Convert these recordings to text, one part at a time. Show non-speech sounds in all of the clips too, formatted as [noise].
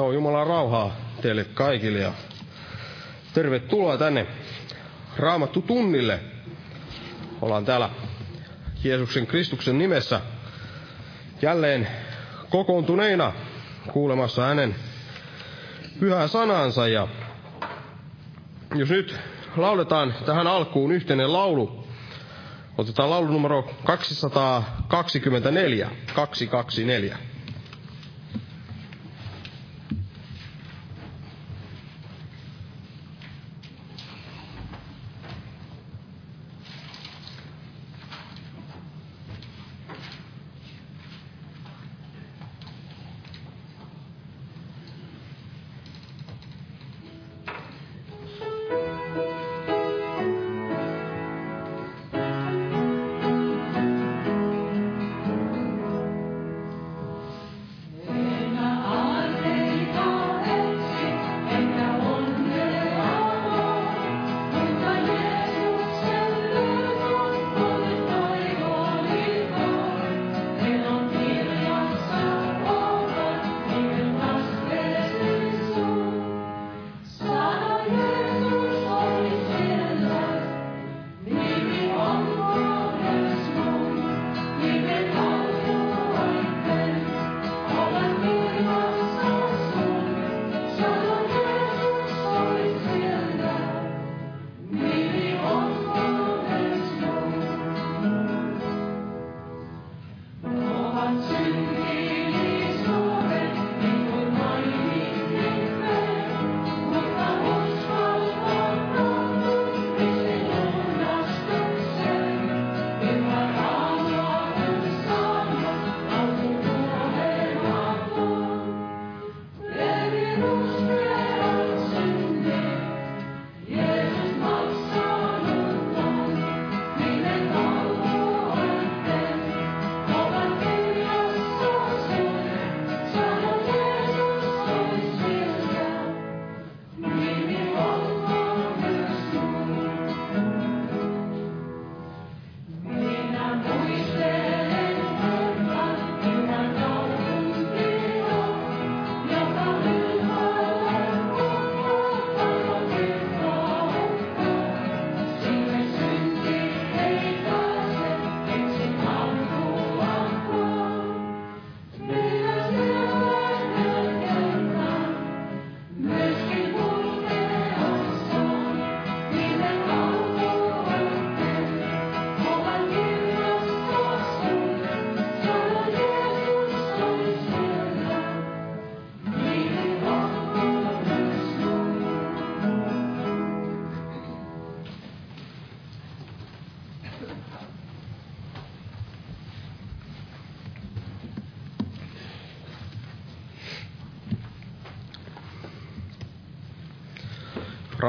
No Jumalan rauhaa teille kaikille ja tervetuloa tänne Raamattu tunnille. Ollaan täällä Jeesuksen Kristuksen nimessä jälleen kokoontuneina kuulemassa hänen pyhää sanansa. Ja jos nyt lauletaan tähän alkuun yhteinen laulu, otetaan laulu numero 224, 224.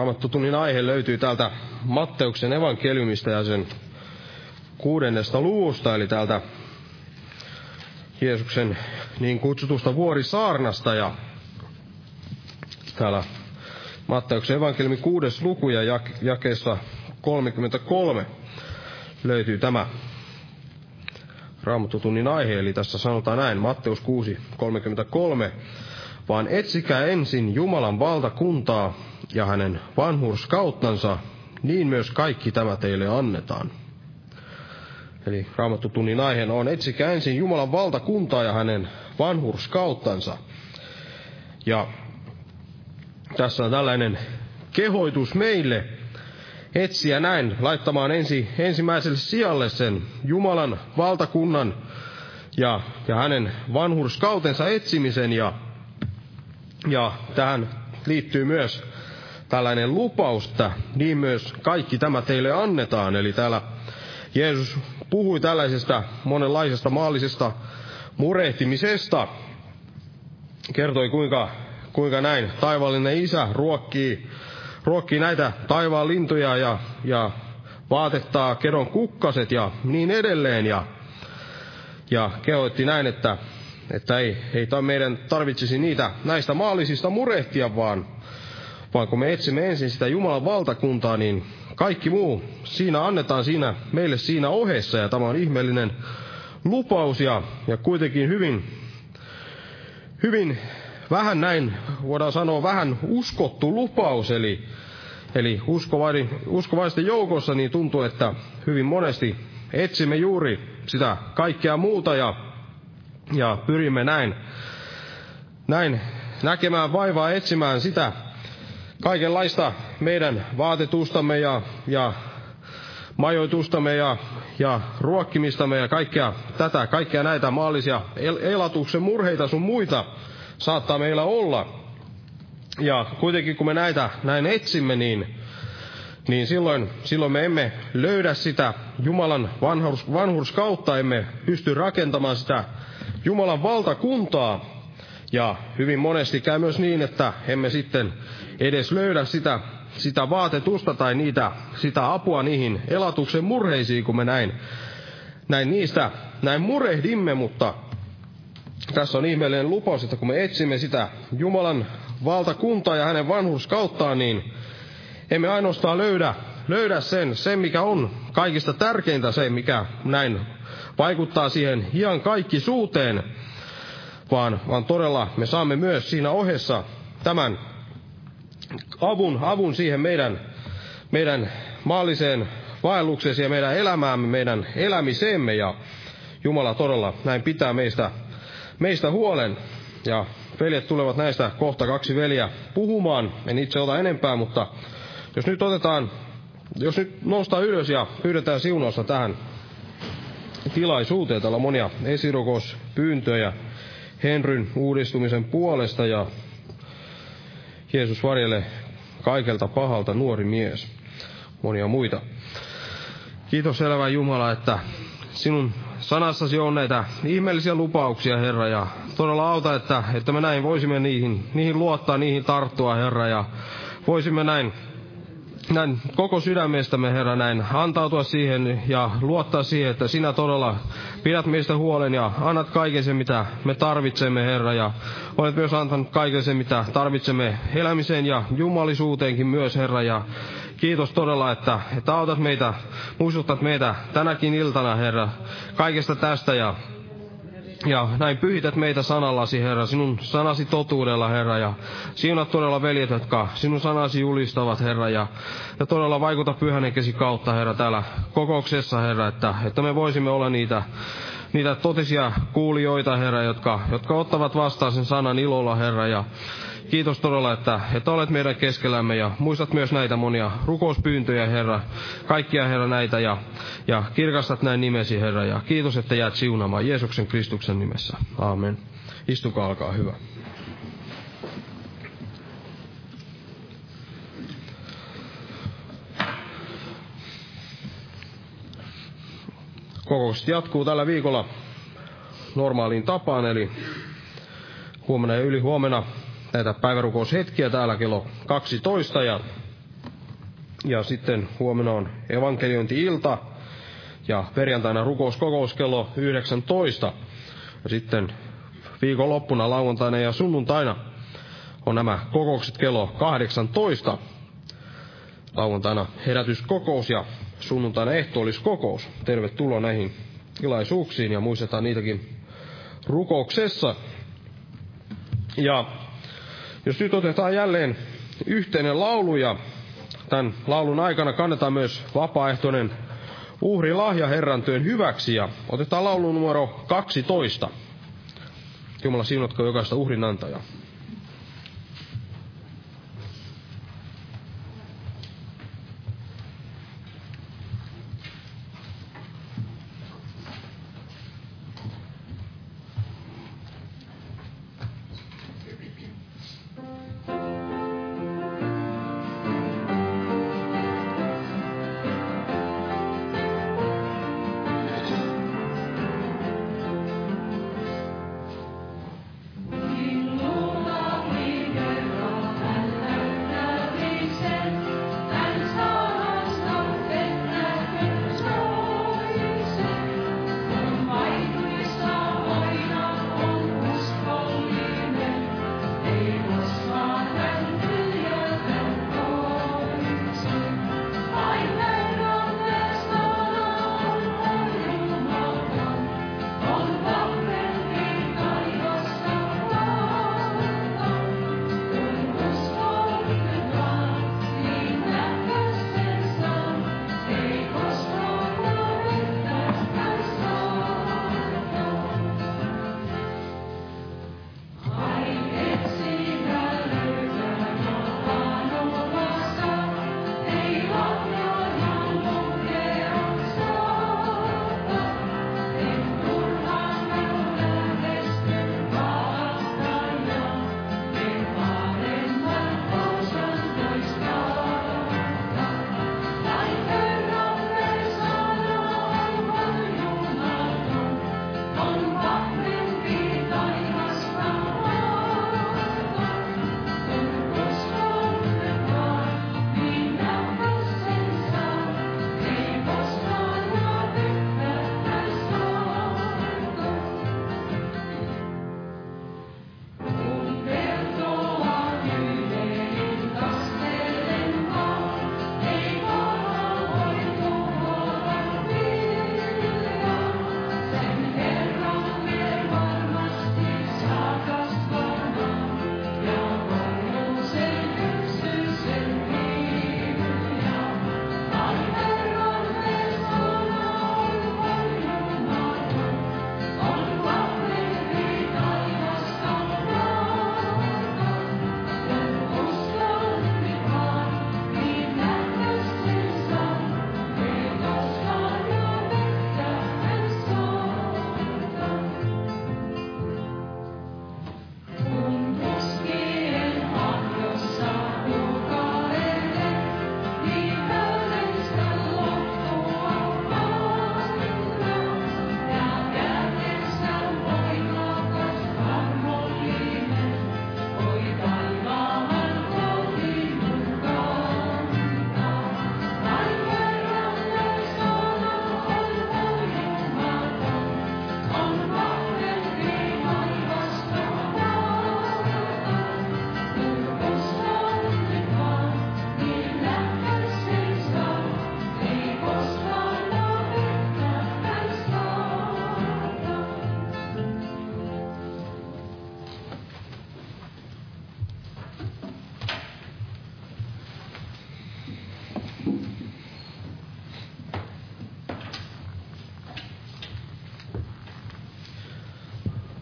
Raamattotunnin aihe löytyy täältä Matteuksen evankeliumista ja sen kuudennesta luvusta, eli täältä Jeesuksen niin kutsutusta vuorisaarnasta. Ja täällä Matteuksen evankeliumin kuudes luku ja jakeessa 33 löytyy tämä Raamattotunnin aihe, eli tässä sanotaan näin, Matteus 6, 33, vaan etsikää ensin Jumalan valtakuntaa ja hänen vanhurskauttansa, niin myös kaikki tämä teille annetaan. Eli raamattutunnin aiheena on etsikää ensin Jumalan valtakuntaa ja hänen vanhurskauttansa. Ja tässä on tällainen kehoitus meille etsiä näin, laittamaan ensi, ensimmäiselle sijalle sen Jumalan valtakunnan ja, ja hänen vanhurskautensa etsimisen. Ja, ja tähän liittyy myös tällainen lupaus, että niin myös kaikki tämä teille annetaan. Eli täällä Jeesus puhui tällaisesta monenlaisesta maallisesta murehtimisesta. Kertoi kuinka, kuinka näin taivallinen isä ruokkii, ruokkii näitä taivaan lintuja ja, ja vaatettaa kedon kukkaset ja niin edelleen. Ja, ja kehoitti näin, että, että ei, ei meidän tarvitsisi niitä näistä maallisista murehtia, vaan vaan kun me etsimme ensin sitä Jumalan valtakuntaa, niin kaikki muu siinä annetaan siinä, meille siinä ohessa. Ja tämä on ihmeellinen lupaus ja, ja kuitenkin hyvin, hyvin vähän näin, voidaan sanoa vähän uskottu lupaus, eli, eli uskovaisten joukossa niin tuntuu, että hyvin monesti etsimme juuri sitä kaikkea muuta ja, ja pyrimme näin, näin näkemään vaivaa etsimään sitä kaikenlaista meidän vaatetustamme ja, ja majoitustamme ja, ja ruokkimistamme ja kaikkea tätä, kaikkea näitä maallisia el- elatuksen murheita sun muita saattaa meillä olla. Ja kuitenkin kun me näitä näin etsimme, niin, niin silloin, silloin me emme löydä sitä Jumalan vanhurs, vanhurskautta, emme pysty rakentamaan sitä Jumalan valtakuntaa. Ja hyvin monesti käy myös niin, että emme sitten edes löydä sitä sitä vaatetusta tai niitä, sitä apua niihin elatuksen murheisiin, kun me näin, näin niistä näin murehdimme, mutta tässä on ihmeellinen lupaus, että kun me etsimme sitä Jumalan valtakuntaa ja hänen vanhurskauttaan, niin emme ainoastaan löydä, löydä sen, sen, mikä on kaikista tärkeintä, se, mikä näin vaikuttaa siihen ihan kaikki suuteen, vaan, vaan todella me saamme myös siinä ohessa tämän avun, avun siihen meidän, meidän maalliseen vaellukseen ja meidän elämäämme, meidän elämiseemme ja Jumala todella näin pitää meistä, meistä huolen. Ja veljet tulevat näistä kohta kaksi veliä puhumaan. En itse ota enempää, mutta jos nyt otetaan, jos nyt noustaan ylös ja pyydetään siunausta tähän tilaisuuteen. Täällä on monia esirukospyyntöjä Henryn uudistumisen puolesta ja Jeesus varjele kaikelta pahalta nuori mies. Monia muita. Kiitos elävä Jumala, että sinun sanassasi on näitä ihmeellisiä lupauksia, Herra, ja todella auta, että, että me näin voisimme niihin, niihin luottaa, niihin tarttua, Herra, ja voisimme näin näin. Koko sydämestämme, Herra, näin antautua siihen ja luottaa siihen, että sinä todella pidät meistä huolen ja annat kaiken sen, mitä me tarvitsemme, Herra, ja olet myös antanut kaiken sen, mitä tarvitsemme elämiseen ja jumalisuuteenkin myös, Herra, ja kiitos todella, että, että autat meitä, muistutat meitä tänäkin iltana, Herra, kaikesta tästä. Ja ja näin pyhität meitä sanallasi, Herra, sinun sanasi totuudella, Herra, ja siunat todella veljet, jotka sinun sanasi julistavat, Herra, ja, ja todella vaikuta pyhänekesi kautta, Herra, täällä kokouksessa, Herra, että, että me voisimme olla niitä, niitä totisia kuulijoita, Herra, jotka, jotka ottavat vastaan sen sanan ilolla, Herra, ja Kiitos todella, että, että olet meidän keskellämme ja muistat myös näitä monia rukouspyyntöjä, Herra. Kaikkia, Herra, näitä ja, ja kirkastat näin nimesi, Herra. Ja kiitos, että jäät siunaamaan Jeesuksen Kristuksen nimessä. Aamen. Istukaa, alkaa hyvä. Kokoukset jatkuu tällä viikolla normaaliin tapaan, eli huomenna ja yli huomenna näitä päivärukoushetkiä täällä kello 12 ja, ja sitten huomenna on evankeliointi-ilta ja perjantaina rukouskokous kello 19. Ja sitten viikonloppuna lauantaina ja sunnuntaina on nämä kokoukset kello 18. Lauantaina herätyskokous ja sunnuntaina ehtoolliskokous. Tervetuloa näihin tilaisuuksiin ja muistetaan niitäkin rukouksessa. Ja jos nyt otetaan jälleen yhteinen laulu ja tämän laulun aikana kannetaan myös vapaaehtoinen uhri lahja Herran työn hyväksi ja otetaan laulu numero 12. Jumala siunatko jokaista uhrin antajaa.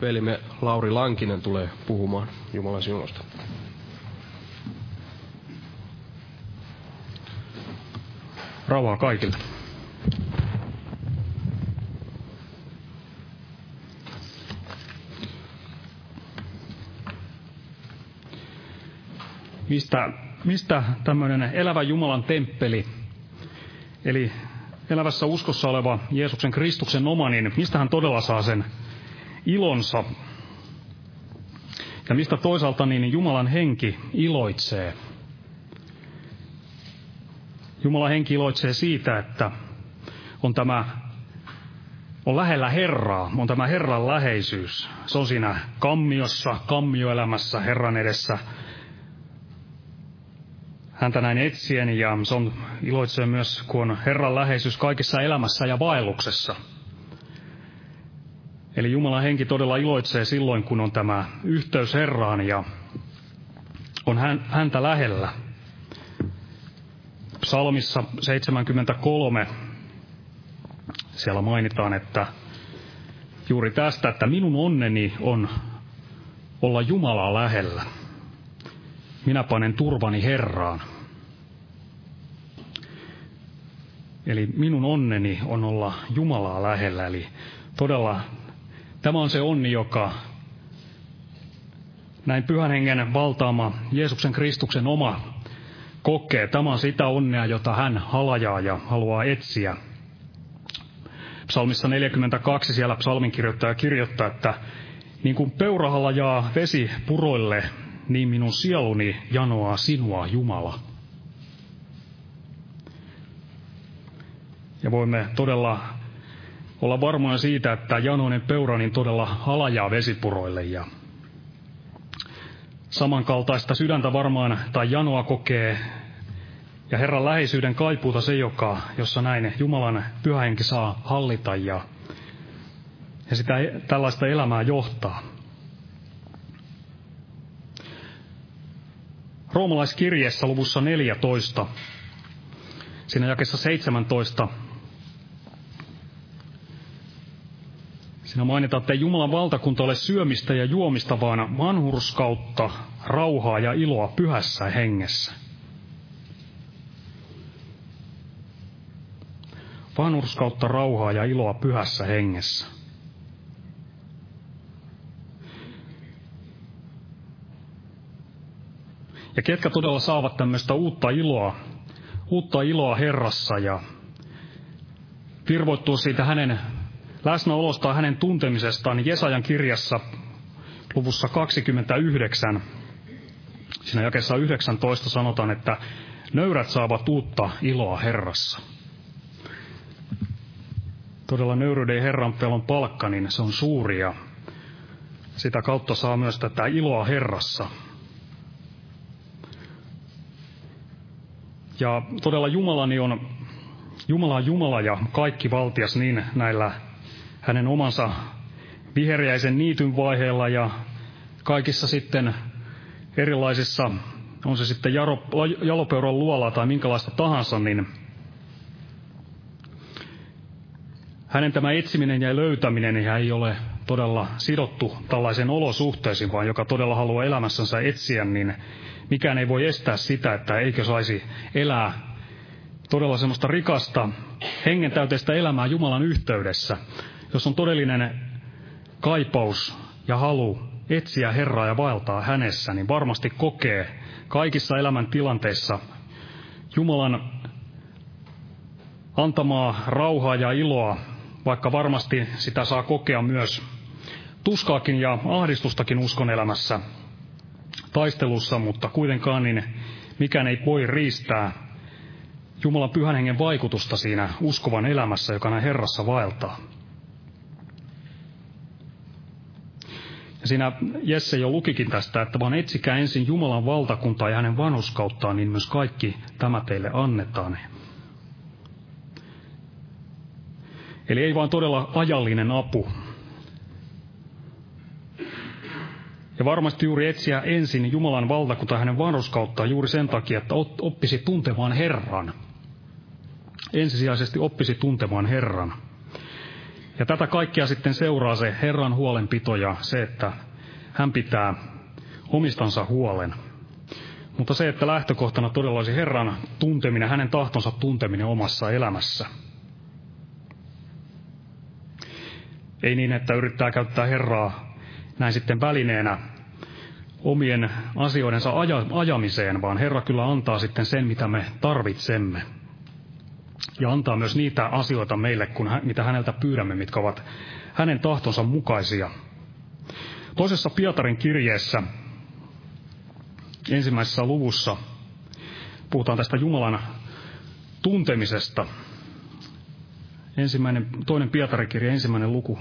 Velimme Lauri Lankinen tulee puhumaan Jumalan siunosta. Rauhaa kaikille. Mistä, mistä tämmöinen elävä Jumalan temppeli, eli elävässä uskossa oleva Jeesuksen Kristuksen oma, niin mistä hän todella saa sen ilonsa? Ja mistä toisaalta niin Jumalan henki iloitsee? Jumalan henki iloitsee siitä, että on tämä on lähellä Herraa, on tämä Herran läheisyys. Se on siinä kammiossa, kammioelämässä Herran edessä häntä näin etsien ja se on iloitsee myös, kun on Herran läheisyys kaikessa elämässä ja vaelluksessa. Eli Jumalan henki todella iloitsee silloin, kun on tämä yhteys Herraan ja on häntä lähellä. Psalmissa 73 siellä mainitaan, että juuri tästä, että minun onneni on olla Jumalaa lähellä. Minä panen turvani Herraan. Eli minun onneni on olla Jumalaa lähellä. Eli todella tämä on se onni, joka näin pyhän hengen valtaama Jeesuksen Kristuksen oma kokee. Tämä on sitä onnea, jota hän halajaa ja haluaa etsiä. Psalmissa 42 siellä psalminkirjoittaja kirjoittaa, että niin kuin peurahalla jaa vesi puroille, niin minun sieluni janoaa sinua, Jumala. Ja voimme todella olla varmoja siitä, että janoinen peura niin todella halajaa vesipuroille ja samankaltaista sydäntä varmaan tai janoa kokee ja Herran läheisyyden kaipuuta se, joka, jossa näin Jumalan pyhähenki saa hallita ja, ja sitä tällaista elämää johtaa. Roomalaiskirjeessä luvussa 14, siinä jakessa 17, Siinä mainitaan, että ei Jumalan valtakunta ole syömistä ja juomista, vaan vanhurskautta, rauhaa ja iloa pyhässä hengessä. Vanhurskautta, rauhaa ja iloa pyhässä hengessä. Ja ketkä todella saavat tämmöistä uutta iloa, uutta iloa Herrassa ja virvoittua siitä hänen läsnäolosta hänen tuntemisestaan Jesajan kirjassa luvussa 29. Siinä jakessa 19 sanotaan, että nöyrät saavat uutta iloa Herrassa. Todella nöyryyden Herran pelon palkka, niin se on suuri ja sitä kautta saa myös tätä iloa Herrassa. Ja todella Jumalani on, Jumala on Jumala ja kaikki valtias niin näillä hänen omansa viheriäisen niityn vaiheella ja kaikissa sitten erilaisissa, on se sitten jaro, jalopeuron luola tai minkälaista tahansa, niin hänen tämä etsiminen ja löytäminen niin ei ole todella sidottu tällaisen olosuhteisiin, vaan joka todella haluaa elämässänsä etsiä, niin mikään ei voi estää sitä, että eikö saisi elää todella semmoista rikasta, hengentäyteistä elämää Jumalan yhteydessä jos on todellinen kaipaus ja halu etsiä Herraa ja vaeltaa hänessä, niin varmasti kokee kaikissa elämän tilanteissa Jumalan antamaa rauhaa ja iloa, vaikka varmasti sitä saa kokea myös tuskaakin ja ahdistustakin uskon elämässä taistelussa, mutta kuitenkaan niin mikään ei voi riistää Jumalan pyhän hengen vaikutusta siinä uskovan elämässä, joka näin Herrassa vaeltaa. Siinä Jesse jo lukikin tästä, että vaan etsikää ensin Jumalan valtakuntaa ja hänen vanhuskauttaan, niin myös kaikki tämä teille annetaan. Eli ei vain todella ajallinen apu. Ja varmasti juuri etsiä ensin Jumalan valtakuntaa ja hänen vanhuskauttaan juuri sen takia, että oppisi tuntemaan Herran. Ensisijaisesti oppisi tuntemaan Herran. Ja tätä kaikkea sitten seuraa se Herran huolenpito ja se, että hän pitää omistansa huolen. Mutta se, että lähtökohtana todella olisi Herran tunteminen, hänen tahtonsa tunteminen omassa elämässä. Ei niin, että yrittää käyttää Herraa näin sitten välineenä omien asioidensa aja, ajamiseen, vaan Herra kyllä antaa sitten sen, mitä me tarvitsemme. Ja antaa myös niitä asioita meille, kun, mitä häneltä pyydämme, mitkä ovat hänen tahtonsa mukaisia. Toisessa Pietarin kirjeessä, ensimmäisessä luvussa, puhutaan tästä Jumalan tuntemisesta. Ensimmäinen, toinen Pietarin kirja, ensimmäinen luku,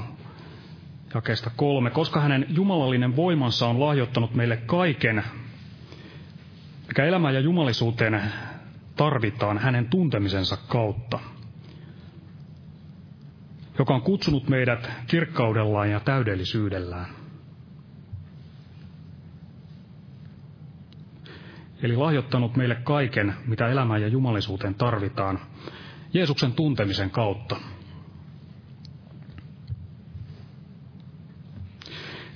jakeesta kolme. Koska hänen jumalallinen voimansa on lahjoittanut meille kaiken, mikä elämään ja jumalisuuteen tarvitaan hänen tuntemisensa kautta, joka on kutsunut meidät kirkkaudellaan ja täydellisyydellään. Eli lahjoittanut meille kaiken, mitä elämään ja jumalisuuteen tarvitaan, Jeesuksen tuntemisen kautta.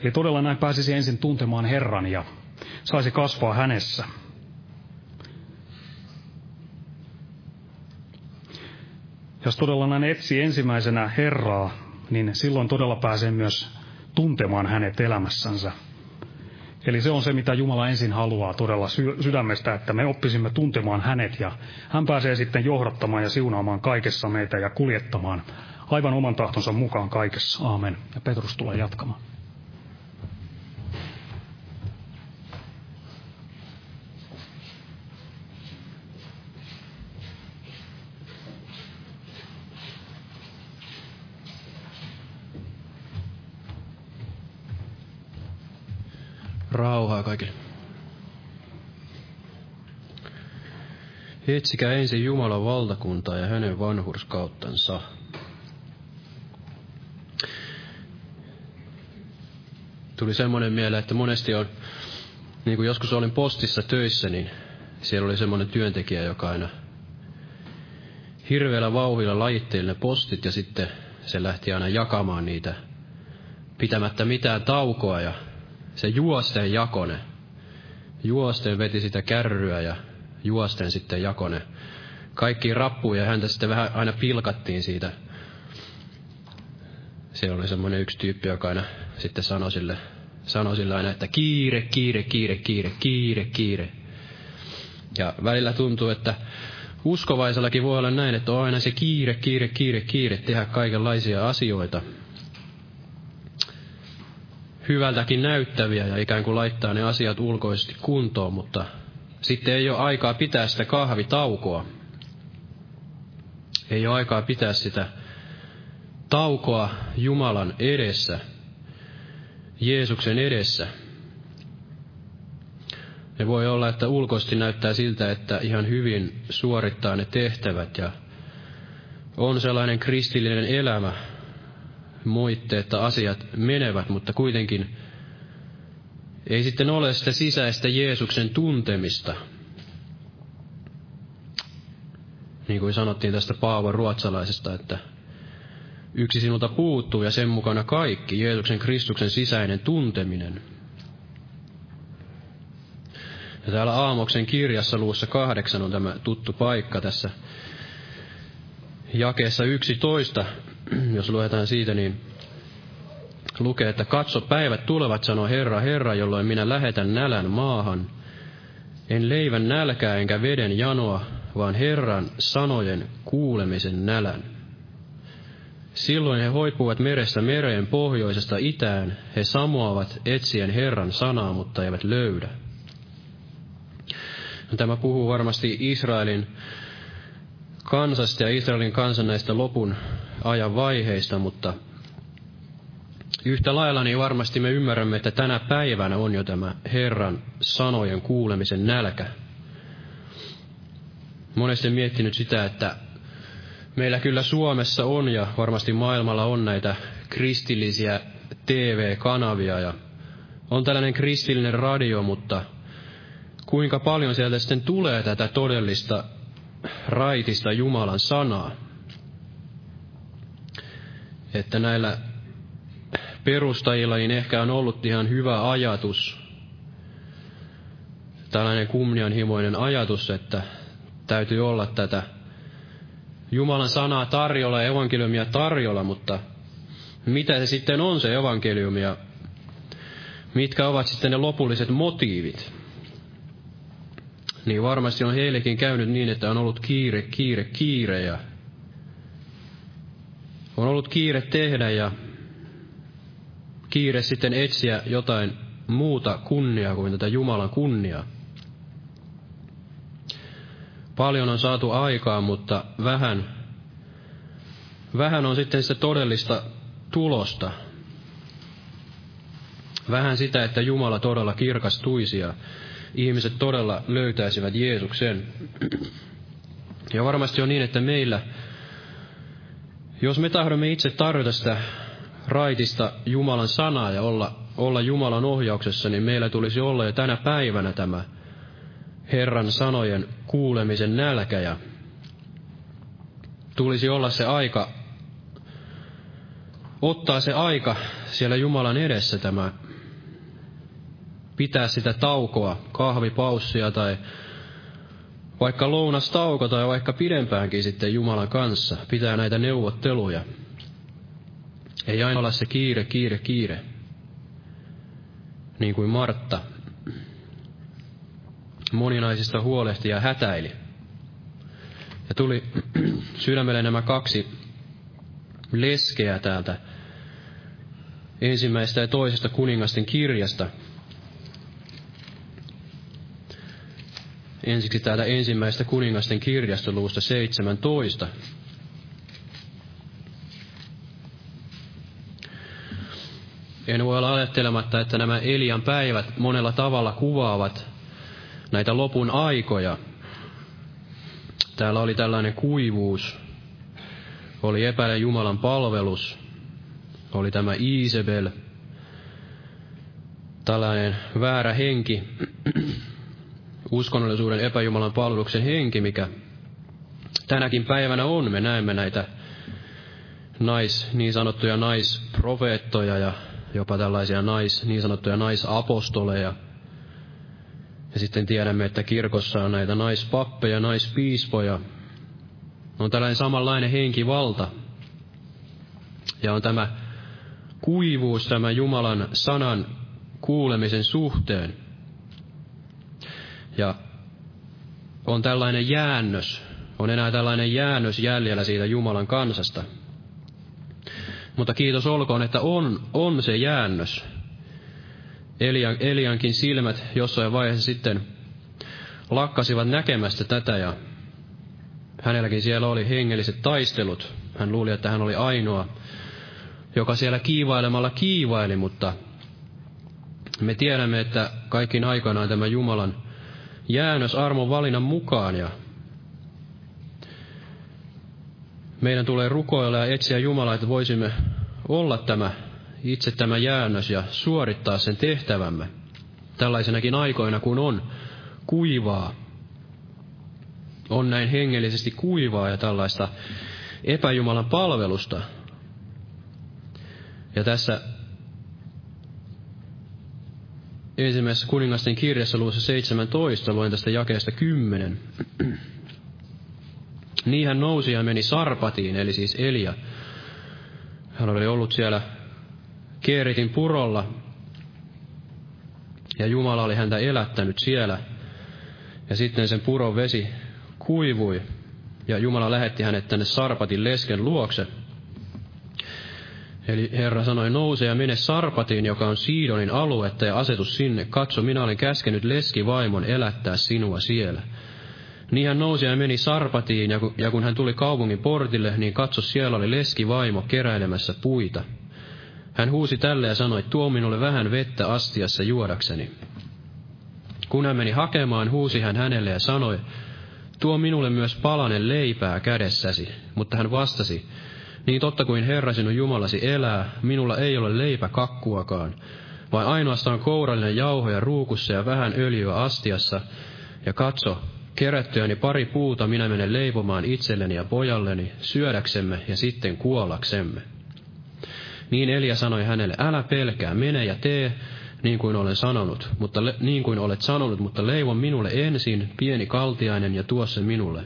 Eli todella näin pääsisi ensin tuntemaan Herran ja saisi kasvaa hänessä. Jos todella näin etsii ensimmäisenä Herraa, niin silloin todella pääsee myös tuntemaan hänet elämässänsä. Eli se on se, mitä Jumala ensin haluaa todella sydämestä, että me oppisimme tuntemaan hänet ja hän pääsee sitten johdattamaan ja siunaamaan kaikessa meitä ja kuljettamaan aivan oman tahtonsa mukaan kaikessa. Aamen. Ja Petrus tulee jatkamaan. Rauhaa kaikille. Etsikää ensin Jumalan valtakuntaa ja hänen vanhurskauttansa. Tuli semmoinen mieleen, että monesti on, niin kuin joskus olin postissa töissä, niin siellä oli semmoinen työntekijä, joka aina hirveällä vauhilla lajitteli ne postit ja sitten se lähti aina jakamaan niitä pitämättä mitään taukoa ja se juosten jakone. Juosten veti sitä kärryä ja juosten sitten jakone. Kaikki rappuja ja häntä sitten vähän aina pilkattiin siitä. Se oli semmoinen yksi tyyppi, joka aina sitten sanoi sille, sanoi sille aina, että kiire, kiire, kiire, kiire, kiire, kiire. Ja välillä tuntuu, että uskovaisellakin voi olla näin, että on aina se kiire, kiire, kiire, kiire tehdä kaikenlaisia asioita hyvältäkin näyttäviä ja ikään kuin laittaa ne asiat ulkoisesti kuntoon, mutta sitten ei ole aikaa pitää sitä kahvitaukoa. Ei ole aikaa pitää sitä taukoa Jumalan edessä, Jeesuksen edessä. Ja voi olla, että ulkoisesti näyttää siltä, että ihan hyvin suorittaa ne tehtävät ja on sellainen kristillinen elämä, moitteetta asiat menevät, mutta kuitenkin ei sitten ole sitä sisäistä Jeesuksen tuntemista. Niin kuin sanottiin tästä Paavon ruotsalaisesta, että yksi sinulta puuttuu ja sen mukana kaikki, Jeesuksen Kristuksen sisäinen tunteminen. Ja täällä Aamoksen kirjassa luussa kahdeksan on tämä tuttu paikka tässä jakeessa 11, [clears throat] jos luetaan siitä, niin lukee, että katso päivät tulevat, sanoo Herra, Herra, jolloin minä lähetän nälän maahan. En leivän nälkää enkä veden janoa, vaan Herran sanojen kuulemisen nälän. Silloin he hoipuvat merestä mereen pohjoisesta itään, he samoavat etsien Herran sanaa, mutta eivät löydä. Tämä puhuu varmasti Israelin kansasta ja Israelin kansan näistä lopun ajan vaiheista, mutta yhtä lailla niin varmasti me ymmärrämme, että tänä päivänä on jo tämä Herran sanojen kuulemisen nälkä. Monesti miettinyt sitä, että meillä kyllä Suomessa on ja varmasti maailmalla on näitä kristillisiä TV-kanavia ja on tällainen kristillinen radio, mutta kuinka paljon sieltä sitten tulee tätä todellista raitista Jumalan sanaa. Että näillä perustajilla niin ehkä on ollut ihan hyvä ajatus, tällainen kunnianhimoinen ajatus, että täytyy olla tätä Jumalan sanaa tarjolla ja evankeliumia tarjolla, mutta mitä se sitten on se evankeliumi ja mitkä ovat sitten ne lopulliset motiivit? Niin varmasti on heillekin käynyt niin, että on ollut kiire, kiire, kiire ja on ollut kiire tehdä ja kiire sitten etsiä jotain muuta kunniaa kuin tätä Jumalan kunniaa. Paljon on saatu aikaa, mutta vähän, vähän on sitten sitä todellista tulosta. Vähän sitä, että Jumala todella kirkastuisi ja ihmiset todella löytäisivät Jeesuksen. Ja varmasti on niin, että meillä, jos me tahdomme itse tarjota sitä raitista Jumalan sanaa ja olla, olla Jumalan ohjauksessa, niin meillä tulisi olla jo tänä päivänä tämä Herran sanojen kuulemisen nälkä ja tulisi olla se aika, ottaa se aika siellä Jumalan edessä tämä, pitää sitä taukoa, kahvipaussia tai vaikka lounastauko tai vaikka pidempäänkin sitten Jumalan kanssa, pitää näitä neuvotteluja. Ei aina ole se kiire, kiire, kiire. Niin kuin Martta moninaisista huolehti ja hätäili. Ja tuli [clears throat] sydämelle nämä kaksi leskeä täältä ensimmäistä ja toisesta kuningasten kirjasta. Ensiksi täältä ensimmäistä kuningasten kirjasta luvusta 17. En voi olla ajattelematta, että nämä Elian päivät monella tavalla kuvaavat näitä lopun aikoja. Täällä oli tällainen kuivuus, oli epäile Jumalan palvelus, oli tämä Iisebel, tällainen väärä henki, uskonnollisuuden epäjumalan palveluksen henki, mikä tänäkin päivänä on. Me näemme näitä nais, niin sanottuja naisprofeettoja ja jopa tällaisia nais, niin sanottuja naisapostoleja, ja sitten tiedämme, että kirkossa on näitä naispappeja, naispiispoja. On tällainen samanlainen henkivalta. Ja on tämä kuivuus tämä Jumalan sanan kuulemisen suhteen. Ja on tällainen jäännös, on enää tällainen jäännös jäljellä siitä Jumalan kansasta. Mutta kiitos olkoon, että on, on se jäännös. Elian, Eliankin silmät jossain vaiheessa sitten lakkasivat näkemästä tätä ja hänelläkin siellä oli hengelliset taistelut. Hän luuli, että hän oli ainoa, joka siellä kiivailemalla kiivaili, mutta me tiedämme, että kaikkiin aikanaan tämä Jumalan jäännös armon valinnan mukaan ja meidän tulee rukoilla ja etsiä Jumalaa, että voisimme olla tämä itse tämä jäännös ja suorittaa sen tehtävämme tällaisenakin aikoina, kun on kuivaa, on näin hengellisesti kuivaa ja tällaista epäjumalan palvelusta. Ja tässä ensimmäisessä kuningasten kirjassa luvussa 17, luen tästä jakeesta 10. niin hän nousi ja meni Sarpatiin, eli siis Elia. Hän oli ollut siellä Keeritin purolla, ja Jumala oli häntä elättänyt siellä. Ja sitten sen puron vesi kuivui, ja Jumala lähetti hänet tänne Sarpatin lesken luokse. Eli Herra sanoi, nouse ja mene Sarpatiin, joka on Siidonin aluetta, ja asetus sinne. Katso, minä olen käskenyt leskivaimon elättää sinua siellä. Niin hän nousi ja meni Sarpatiin, ja kun hän tuli kaupungin portille, niin katso, siellä oli leskivaimo keräilemässä puita. Hän huusi tälle ja sanoi, tuo minulle vähän vettä astiassa juodakseni. Kun hän meni hakemaan, huusi hän hänelle ja sanoi, tuo minulle myös palanen leipää kädessäsi. Mutta hän vastasi, niin totta kuin Herra sinun Jumalasi elää, minulla ei ole leipä kakkuakaan, vaan ainoastaan kourallinen jauhoja ruukussa ja vähän öljyä astiassa. Ja katso, kerättyäni pari puuta minä menen leipomaan itselleni ja pojalleni, syödäksemme ja sitten kuollaksemme. Niin Elia sanoi hänelle, älä pelkää, mene ja tee niin kuin olen sanonut, mutta le, niin kuin olet sanonut, mutta leivo minulle ensin pieni kaltiainen ja tuo se minulle.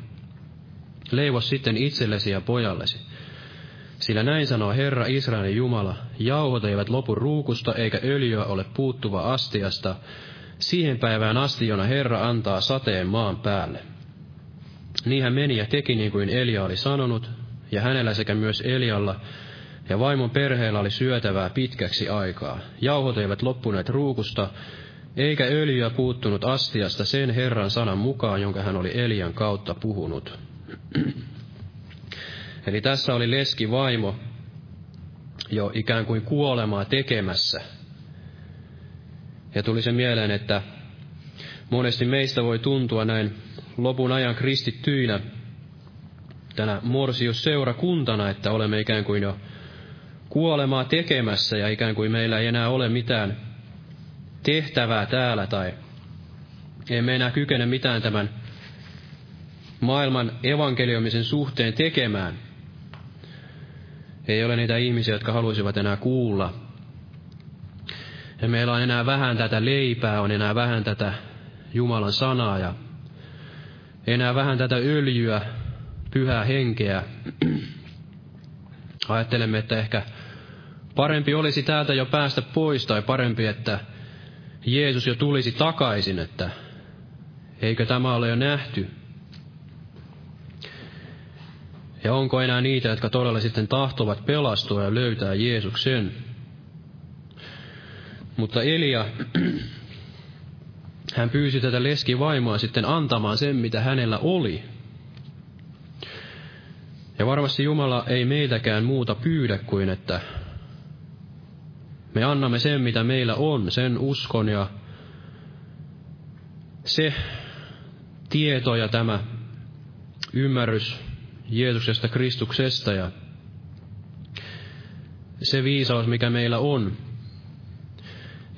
Leivo sitten itsellesi ja pojallesi. Sillä näin sanoo Herra Israelin Jumala, jauhot eivät lopu ruukusta eikä öljyä ole puuttuva astiasta, siihen päivään asti, jona Herra antaa sateen maan päälle. Niin hän meni ja teki niin kuin Elia oli sanonut, ja hänellä sekä myös Elialla ja vaimon perheellä oli syötävää pitkäksi aikaa. Jauhot eivät loppuneet ruukusta, eikä öljyä puuttunut astiasta sen Herran sanan mukaan, jonka hän oli Elian kautta puhunut. Eli tässä oli leski vaimo jo ikään kuin kuolemaa tekemässä. Ja tuli se mieleen, että monesti meistä voi tuntua näin lopun ajan kristittyinä tänä Morsius-seurakuntana, että olemme ikään kuin jo kuolemaa tekemässä ja ikään kuin meillä ei enää ole mitään tehtävää täällä tai emme enää kykene mitään tämän maailman evankeliumisen suhteen tekemään. Ei ole niitä ihmisiä, jotka haluaisivat enää kuulla. Ja meillä on enää vähän tätä leipää, on enää vähän tätä Jumalan sanaa ja enää vähän tätä öljyä, pyhää henkeä. [clears throat] Ajattelemme, että ehkä parempi olisi täältä jo päästä pois tai parempi, että Jeesus jo tulisi takaisin, että eikö tämä ole jo nähty. Ja onko enää niitä, jotka todella sitten tahtovat pelastua ja löytää Jeesuksen? Mutta Elia, [clears throat] hän pyysi tätä leskivaimoa sitten antamaan sen, mitä hänellä oli. Ja varmasti Jumala ei meitäkään muuta pyydä kuin, että me annamme sen, mitä meillä on, sen uskon ja se tieto ja tämä ymmärrys Jeesuksesta Kristuksesta ja se viisaus, mikä meillä on.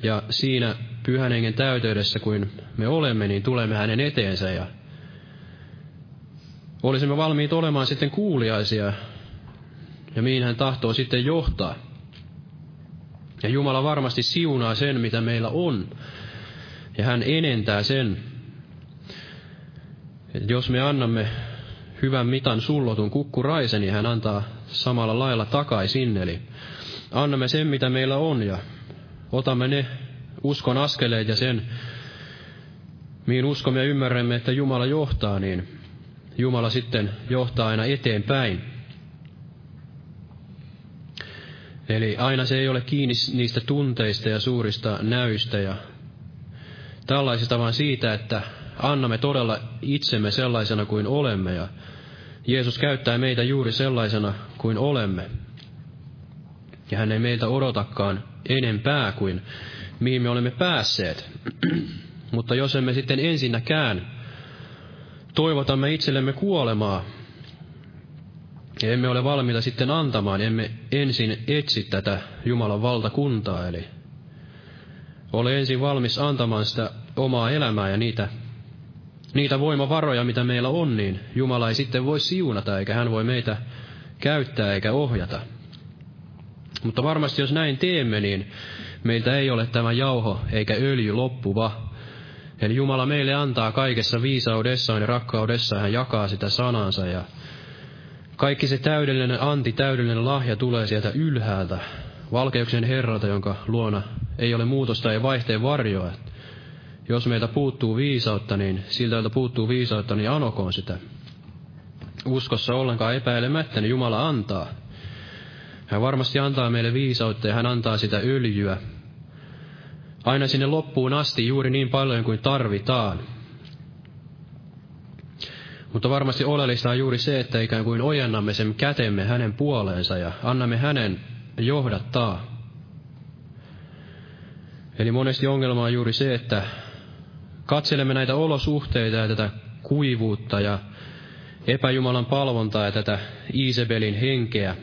Ja siinä pyhän hengen täyteydessä, kuin me olemme, niin tulemme hänen eteensä ja olisimme valmiit olemaan sitten kuuliaisia ja mihin hän tahtoo sitten johtaa. Ja Jumala varmasti siunaa sen, mitä meillä on. Ja hän enentää sen. että jos me annamme hyvän mitan sullotun kukkuraisen, niin hän antaa samalla lailla takaisin. Eli annamme sen, mitä meillä on, ja otamme ne uskon askeleet ja sen, mihin uskomme ja ymmärrämme, että Jumala johtaa, niin Jumala sitten johtaa aina eteenpäin. Eli aina se ei ole kiinni niistä tunteista ja suurista näystä ja tällaisista, vaan siitä, että annamme todella itsemme sellaisena kuin olemme ja Jeesus käyttää meitä juuri sellaisena kuin olemme. Ja hän ei meiltä odotakaan enempää kuin mihin me olemme päässeet. [clears throat] Mutta jos emme sitten ensinnäkään toivotamme itsellemme kuolemaa, emme ole valmiita sitten antamaan, emme ensin etsi tätä Jumalan valtakuntaa, eli ole ensin valmis antamaan sitä omaa elämää ja niitä, niitä voimavaroja, mitä meillä on, niin Jumala ei sitten voi siunata, eikä hän voi meitä käyttää eikä ohjata. Mutta varmasti jos näin teemme, niin meiltä ei ole tämä jauho eikä öljy loppuva. Eli Jumala meille antaa kaikessa viisaudessaan ja rakkaudessaan, hän jakaa sitä sanansa ja kaikki se täydellinen anti, täydellinen lahja tulee sieltä ylhäältä, valkeuksen Herralta, jonka luona ei ole muutosta ja vaihteen varjoa. Jos meiltä puuttuu viisautta, niin siltä, jolta puuttuu viisautta, niin anokoon sitä. Uskossa ollenkaan epäilemättä, niin Jumala antaa. Hän varmasti antaa meille viisautta ja hän antaa sitä öljyä. Aina sinne loppuun asti juuri niin paljon kuin tarvitaan. Mutta varmasti oleellista on juuri se, että ikään kuin ojennamme sen kätemme hänen puoleensa ja annamme hänen johdattaa. Eli monesti ongelma on juuri se, että katselemme näitä olosuhteita ja tätä kuivuutta ja epäjumalan palvontaa ja tätä Iisebelin henkeä.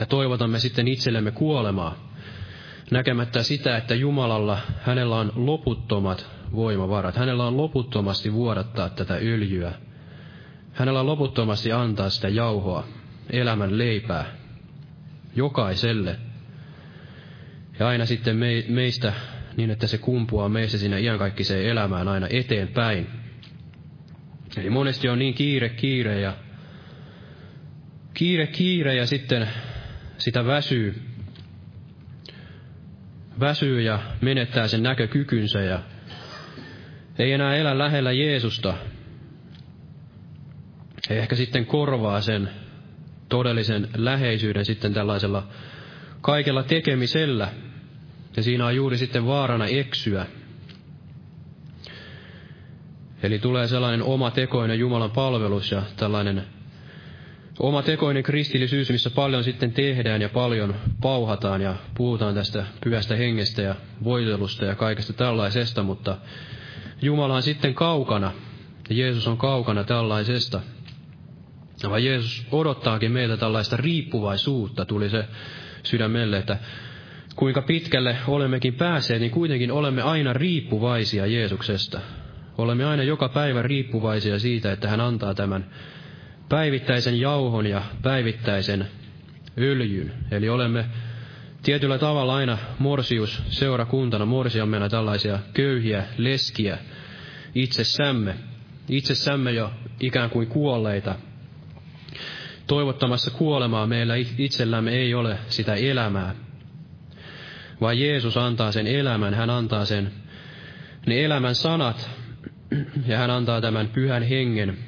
Ja toivotamme sitten itsellemme kuolemaa, näkemättä sitä, että Jumalalla, hänellä on loputtomat voimavarat. Hänellä on loputtomasti vuodattaa tätä öljyä. Hänellä on loputtomasti antaa sitä jauhoa, elämän leipää. jokaiselle. Ja aina sitten me, meistä niin, että se kumpuaa meistä sinne iankaikkiseen elämään aina eteenpäin. Eli monesti on niin kiire, kiire ja kiire, kiire ja sitten sitä väsyy, väsyy ja menettää sen näkökykynsä ja ei enää elä lähellä Jeesusta. Ei ehkä sitten korvaa sen todellisen läheisyyden sitten tällaisella kaikella tekemisellä. Ja siinä on juuri sitten vaarana eksyä. Eli tulee sellainen oma tekoinen Jumalan palvelus ja tällainen oma tekoinen kristillisyys, missä paljon sitten tehdään ja paljon pauhataan ja puhutaan tästä pyhästä hengestä ja voitelusta ja kaikesta tällaisesta, mutta Jumala on sitten kaukana ja Jeesus on kaukana tällaisesta. Vaan Jeesus odottaakin meiltä tällaista riippuvaisuutta, tuli se sydämelle, että kuinka pitkälle olemmekin päässeet, niin kuitenkin olemme aina riippuvaisia Jeesuksesta. Olemme aina joka päivä riippuvaisia siitä, että hän antaa tämän päivittäisen jauhon ja päivittäisen öljyn. Eli olemme tietyllä tavalla aina morsius seurakuntana, morsiammena tällaisia köyhiä leskiä itsessämme. Itsessämme jo ikään kuin kuolleita. Toivottamassa kuolemaa meillä itsellämme ei ole sitä elämää, vaan Jeesus antaa sen elämän, hän antaa sen ne elämän sanat, ja hän antaa tämän pyhän hengen,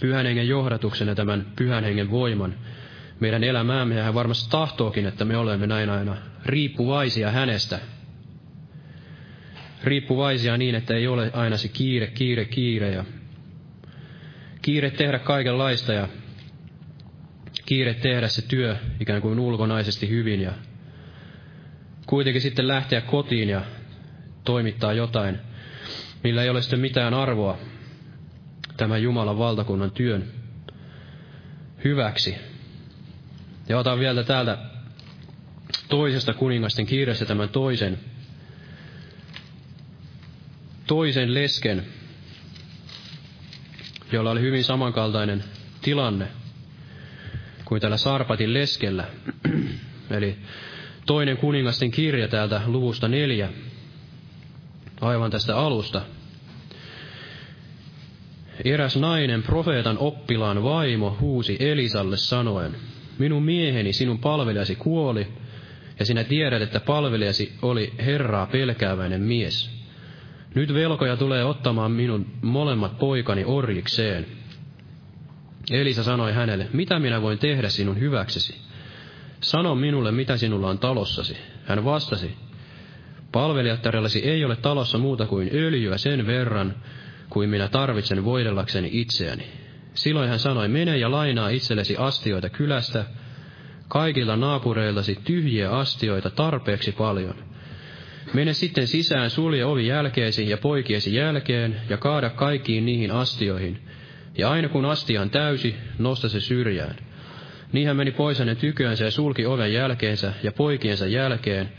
pyhän hengen johdatuksen ja tämän pyhän hengen voiman meidän elämäämme. Ja hän varmasti tahtookin, että me olemme näin aina riippuvaisia hänestä. Riippuvaisia niin, että ei ole aina se kiire, kiire, kiire ja kiire tehdä kaikenlaista ja kiire tehdä se työ ikään kuin ulkonaisesti hyvin ja kuitenkin sitten lähteä kotiin ja toimittaa jotain – millä ei ole sitten mitään arvoa tämän Jumalan valtakunnan työn hyväksi. Ja otan vielä täältä toisesta kuningasten kirjasta tämän toisen, toisen lesken, jolla oli hyvin samankaltainen tilanne kuin tällä Sarpatin leskellä. Eli toinen kuningasten kirja täältä luvusta neljä, aivan tästä alusta. Eräs nainen, profeetan oppilaan vaimo, huusi Elisalle sanoen, minun mieheni, sinun palvelijasi kuoli, ja sinä tiedät, että palvelijasi oli Herraa pelkääväinen mies. Nyt velkoja tulee ottamaan minun molemmat poikani orjikseen. Elisa sanoi hänelle, mitä minä voin tehdä sinun hyväksesi? Sano minulle, mitä sinulla on talossasi. Hän vastasi, Palvelijattarellasi ei ole talossa muuta kuin öljyä sen verran, kuin minä tarvitsen voidellakseni itseäni. Silloin hän sanoi, mene ja lainaa itsellesi astioita kylästä, kaikilla naapureiltasi tyhjiä astioita tarpeeksi paljon. Mene sitten sisään, sulje ovi jälkeesi ja poikiesi jälkeen ja kaada kaikkiin niihin astioihin. Ja aina kun astia on täysi, nosta se syrjään. Niin hän meni pois hänen tyköänsä ja sulki oven jälkeensä ja poikiensa jälkeen,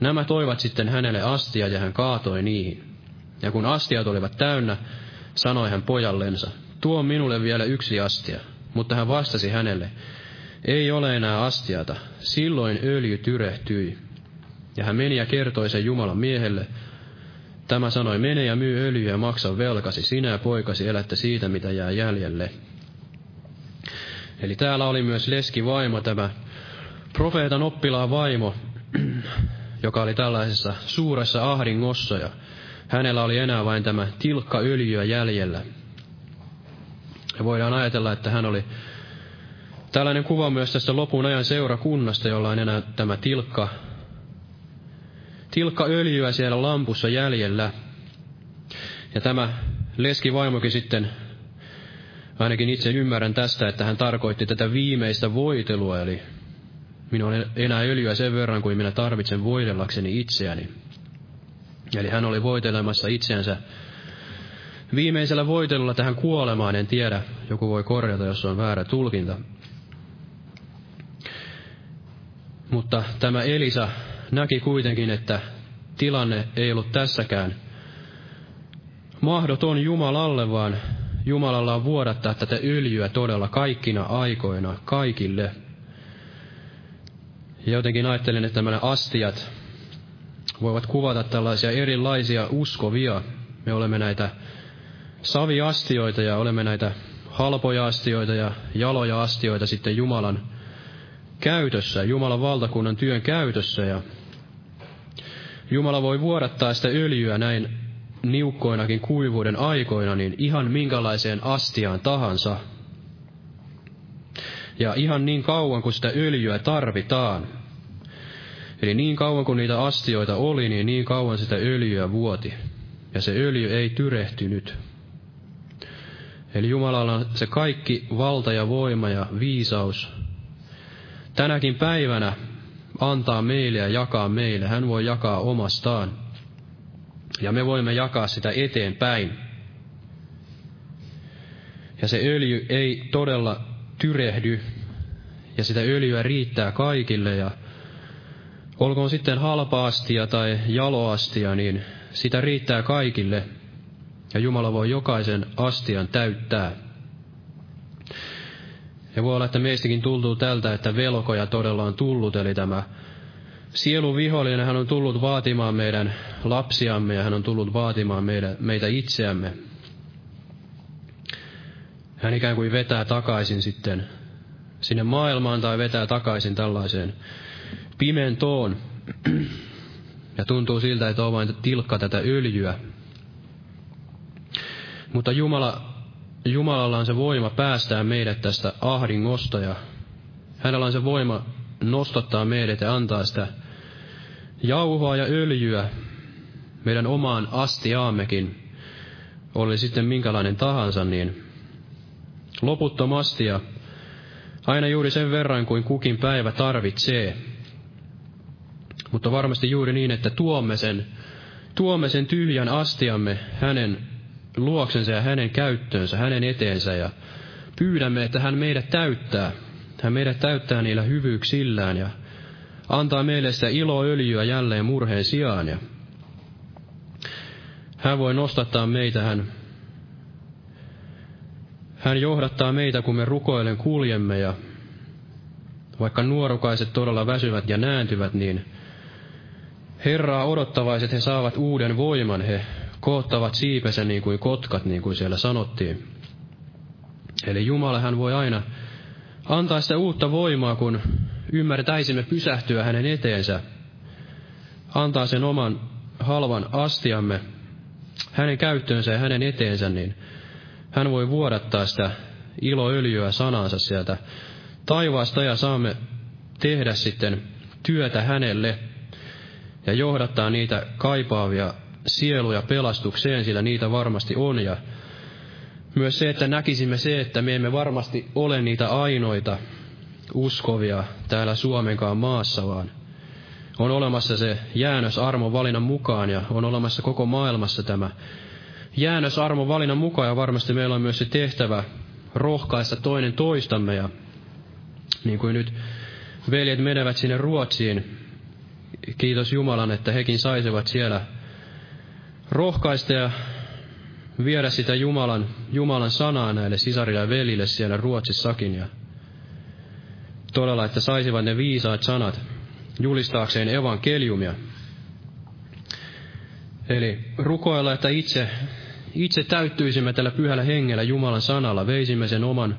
Nämä toivat sitten hänelle astia ja hän kaatoi niihin. Ja kun astiat olivat täynnä, sanoi hän pojallensa, tuo minulle vielä yksi astia. Mutta hän vastasi hänelle, ei ole enää astiata. Silloin öljy tyrehtyi. Ja hän meni ja kertoi sen Jumalan miehelle. Tämä sanoi, mene ja myy öljyä ja maksa velkasi, sinä ja poikasi elätte siitä, mitä jää jäljelle. Eli täällä oli myös leski vaimo, tämä profeetan oppilaan vaimo, joka oli tällaisessa suuressa ahdingossa ja hänellä oli enää vain tämä tilkka öljyä jäljellä. Ja voidaan ajatella, että hän oli tällainen kuva myös tästä lopun ajan seurakunnasta, jolla on enää tämä tilkka, tilkka öljyä siellä lampussa jäljellä. Ja tämä leski vaimokin sitten, ainakin itse ymmärrän tästä, että hän tarkoitti tätä viimeistä voitelua, eli Minulla on enää öljyä sen verran kuin minä tarvitsen voidellakseni itseäni. Eli hän oli voitelemassa itseänsä viimeisellä voitelulla tähän kuolemaan, en tiedä, joku voi korjata, jos on väärä tulkinta. Mutta tämä Elisa näki kuitenkin, että tilanne ei ollut tässäkään mahdoton Jumalalle, vaan Jumalalla on vuodattaa tätä öljyä todella kaikkina aikoina kaikille – Ja jotenkin ajattelin, että nämä astiat voivat kuvata tällaisia erilaisia uskovia. Me olemme näitä saviastioita ja olemme näitä halpoja astioita ja jaloja astioita sitten Jumalan käytössä, Jumalan valtakunnan työn käytössä. Ja Jumala voi vuodattaa sitä öljyä näin niukkoinakin kuivuuden aikoina, niin ihan minkälaiseen astiaan tahansa. Ja ihan niin kauan kuin sitä öljyä tarvitaan. Eli niin kauan kuin niitä astioita oli, niin niin kauan sitä öljyä vuoti. Ja se öljy ei tyrehtynyt. Eli Jumalalla on se kaikki valta ja voima ja viisaus. Tänäkin päivänä antaa meille ja jakaa meille. Hän voi jakaa omastaan. Ja me voimme jakaa sitä eteenpäin. Ja se öljy ei todella tyrehdy. Ja sitä öljyä riittää kaikille. Ja olkoon sitten halpaastia tai jaloastia, niin sitä riittää kaikille. Ja Jumala voi jokaisen astian täyttää. Ja voi olla, että meistäkin tuntuu tältä, että velkoja todella on tullut, eli tämä sielun vihollinen, hän on tullut vaatimaan meidän lapsiamme ja hän on tullut vaatimaan meidän, meitä itseämme. Hän ikään kuin vetää takaisin sitten sinne maailmaan tai vetää takaisin tällaiseen pimentoon. Ja tuntuu siltä, että on vain tilkka tätä öljyä. Mutta Jumala, Jumalalla on se voima päästää meidät tästä ahdingosta ja hänellä on se voima nostattaa meidät ja antaa sitä jauhoa ja öljyä meidän omaan astiaammekin, oli sitten minkälainen tahansa, niin loputtomasti ja aina juuri sen verran kuin kukin päivä tarvitsee. Mutta varmasti juuri niin, että tuomme sen, tuomme sen tyhjän astiamme hänen luoksensa ja hänen käyttöönsä, hänen eteensä ja pyydämme, että hän meidät täyttää. Hän meidät täyttää niillä hyvyyksillään ja antaa meille sitä iloöljyä jälleen murheen sijaan. Ja hän voi nostattaa meitä, hän, hän johdattaa meitä, kun me rukoilen kuljemme ja vaikka nuorukaiset todella väsyvät ja nääntyvät, niin Herraa odottavaiset he saavat uuden voiman, he koottavat siipensä niin kuin kotkat, niin kuin siellä sanottiin. Eli Jumala hän voi aina antaa sitä uutta voimaa, kun ymmärtäisimme pysähtyä hänen eteensä. Antaa sen oman halvan astiamme hänen käyttöönsä ja hänen eteensä, niin hän voi vuodattaa sitä iloöljyä sanansa sieltä taivaasta ja saamme tehdä sitten työtä hänelle ja johdattaa niitä kaipaavia sieluja pelastukseen, sillä niitä varmasti on. Ja myös se, että näkisimme se, että me emme varmasti ole niitä ainoita uskovia täällä Suomenkaan maassa, vaan on olemassa se jäännös armon valinnan mukaan ja on olemassa koko maailmassa tämä jäännös armon valinnan mukaan ja varmasti meillä on myös se tehtävä rohkaista toinen toistamme ja niin kuin nyt veljet menevät sinne Ruotsiin, kiitos Jumalan, että hekin saisivat siellä rohkaista ja viedä sitä Jumalan, Jumalan sanaa näille sisarille ja velille siellä Ruotsissakin. Ja todella, että saisivat ne viisaat sanat julistaakseen evankeliumia. Eli rukoilla, että itse, itse täyttyisimme tällä pyhällä hengellä Jumalan sanalla, veisimme sen oman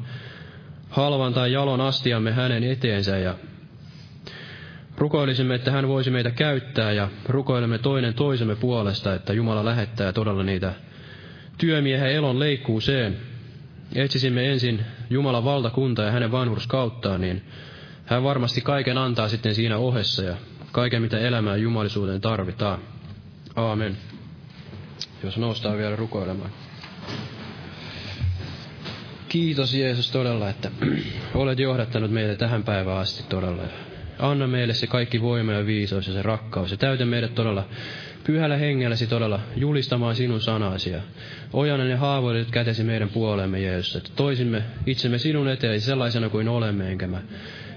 halvan tai jalon astiamme hänen eteensä ja Rukoilisimme, että hän voisi meitä käyttää ja rukoilemme toinen toisemme puolesta, että Jumala lähettää todella niitä työmiehen elon leikkuuseen. Etsisimme ensin Jumalan valtakunta ja hänen vanhurskauttaan, niin hän varmasti kaiken antaa sitten siinä ohessa ja kaiken, mitä elämään jumalisuuteen tarvitaan. Aamen. Jos noustaan vielä rukoilemaan. Kiitos Jeesus todella, että [clears throat] olet johdattanut meitä tähän päivään asti todella. Anna meille se kaikki voima ja viisaus ja se rakkaus. Ja täytä meidät todella pyhällä hengelläsi todella julistamaan sinun sanasi. Ja ojana ne haavoitet kätesi meidän puolemme, Jeesus. Että toisimme itsemme sinun eteesi sellaisena kuin olemme, enkä mä.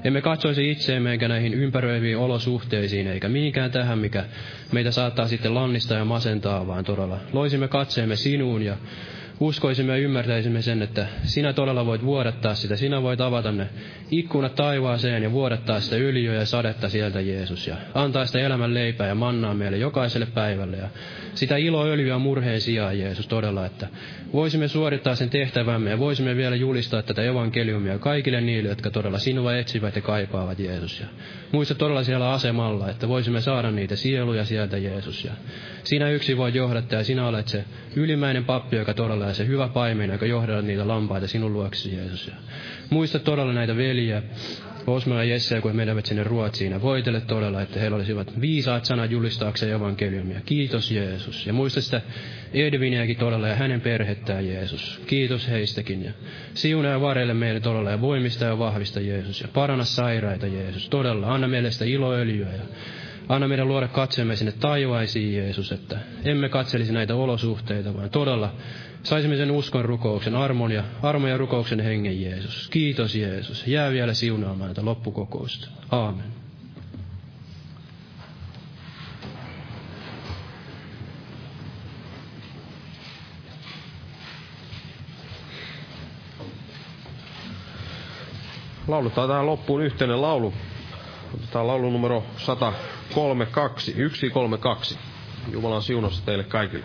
Emme katsoisi itseemme eikä näihin ympäröiviin olosuhteisiin, eikä mihinkään tähän, mikä meitä saattaa sitten lannistaa ja masentaa, vaan todella loisimme katseemme sinuun ja uskoisimme ja ymmärtäisimme sen, että sinä todella voit vuodattaa sitä. Sinä voit avata ne ikkunat taivaaseen ja vuodattaa sitä yliöä ja sadetta sieltä Jeesus. Ja antaa sitä elämän leipää ja mannaa meille jokaiselle päivälle. Ja sitä iloöljyä murheen sijaan Jeesus todella, että voisimme suorittaa sen tehtävämme ja voisimme vielä julistaa tätä evankeliumia kaikille niille, jotka todella sinua etsivät ja kaipaavat Jeesus. Ja muista todella siellä asemalla, että voisimme saada niitä sieluja sieltä Jeesus. Ja sinä yksi voit johdattaa ja sinä olet se ylimmäinen pappi, joka todella on se hyvä paimen, joka johdaa niitä lampaita sinun luoksesi Jeesus. Ja muista todella näitä veljiä, Osmo ja Jesse, kun he menevät sinne Ruotsiin, ja voitele todella, että heillä olisivat viisaat sanat julistaakseen evankeliumia. Kiitos Jeesus. Ja muista sitä Edviniäkin todella ja hänen perhettään Jeesus. Kiitos heistäkin. Ja siunaa ja varelle meille todella ja voimista ja vahvista Jeesus. Ja parana sairaita Jeesus. Todella, anna meille sitä iloöljyä ja Anna meidän luoda katseemme sinne taivaisiin, Jeesus, että emme katselisi näitä olosuhteita, vaan todella saisimme sen uskon rukouksen, armon ja, armon ja rukouksen hengen, Jeesus. Kiitos, Jeesus. Jää vielä siunaamaan näitä loppukokousta. Aamen. Lauletaan tähän loppuun yhteinen laulu. Otetaan laulu numero 132, 132. Jumalan siunassa teille kaikille.